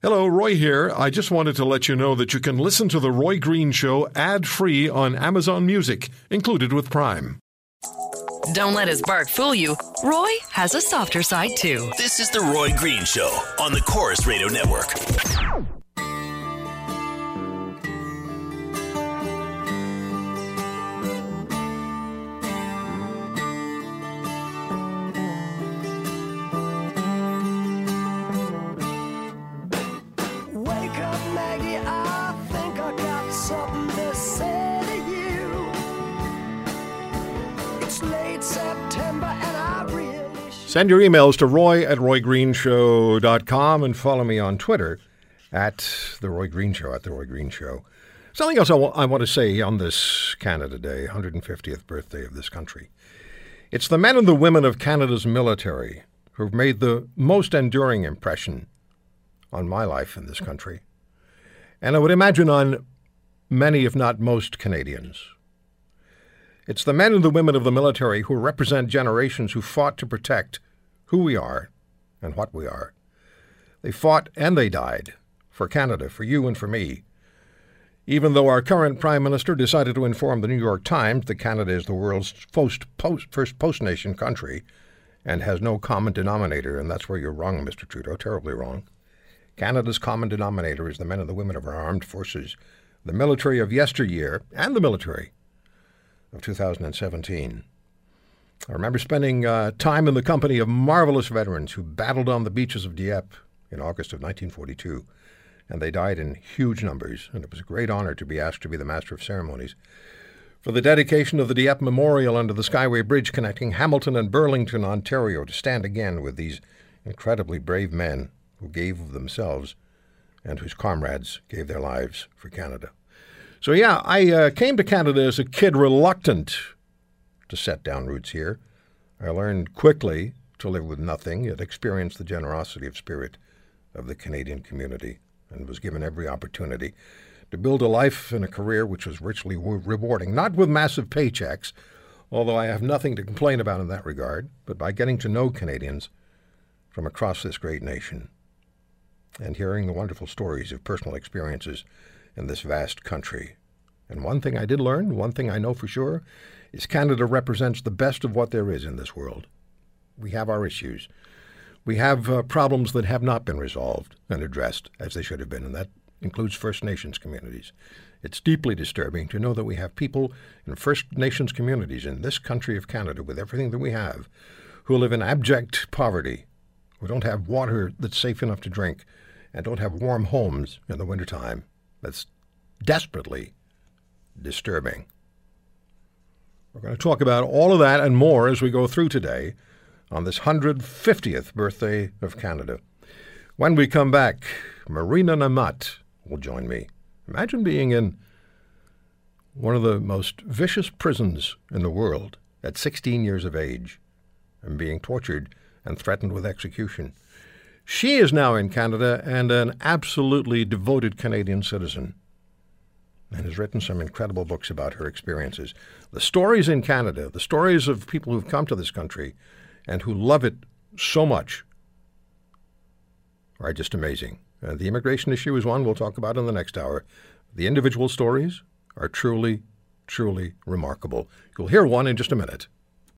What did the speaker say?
Hello, Roy here. I just wanted to let you know that you can listen to The Roy Green Show ad free on Amazon Music, included with Prime. Don't let his bark fool you. Roy has a softer side too. This is The Roy Green Show on the Corus Radio Network. Send your emails to roy at roygreenshow.com and follow me on Twitter at The Roy Green Show, at The Roy Green Show. Something else I wa- I want to say on this Canada Day, 150th birthday of this country. It's the men and the women of Canada's military who've made the most enduring impression on my life in this country. And I would imagine on many, if not most, Canadians. It's the men and the women of the military who represent generations who fought to protect who we are and what we are. They fought and they died for Canada, for you and for me. Even though our current Prime Minister decided to inform the New York Times that Canada is the world's first post, first post nation country and has no common denominator, and that's where you're wrong, Mr. Trudeau, terribly wrong. Canada's common denominator is the men and the women of our armed forces, the military of yesteryear and the military of 2017. I remember spending uh, time in the company of marvelous veterans who battled on the beaches of Dieppe in August of 1942, and they died in huge numbers, and it was a great honor to be asked to be the master of ceremonies for the dedication of the Dieppe Memorial under the Skyway Bridge connecting Hamilton and Burlington, Ontario, to stand again with these incredibly brave men who gave of themselves and whose comrades gave their lives for Canada. So, yeah, I uh, came to Canada as a kid reluctant to set down roots here. I learned quickly to live with nothing, yet experienced the generosity of spirit of the Canadian community, and was given every opportunity to build a life and a career which was richly wa- rewarding, not with massive paychecks, although I have nothing to complain about in that regard, but by getting to know Canadians from across this great nation and hearing the wonderful stories of personal experiences in this vast country. And one thing I did learn, one thing I know for sure, is Canada represents the best of what there is in this world. We have our issues. We have uh, problems that have not been resolved and addressed as they should have been, and that includes First Nations communities. It's deeply disturbing to know that we have people in First Nations communities in this country of Canada, with everything that we have, who live in abject poverty, who don't have water that's safe enough to drink, and don't have warm homes in the wintertime. That's desperately disturbing. We're going to talk about all of that and more as we go through today on this 150th birthday of Canada. When we come back, Marina Nemat will join me. Imagine being in one of the most vicious prisons in the world at 16 years of age and being tortured and threatened with execution. She is now in Canada and an absolutely devoted Canadian citizen and has written some incredible books about her experiences. The stories in Canada, the stories of people who've come to this country and who love it so much, are just amazing. Uh, the immigration issue is one we'll talk about in the next hour. The individual stories are truly, truly remarkable. You'll hear one in just a minute.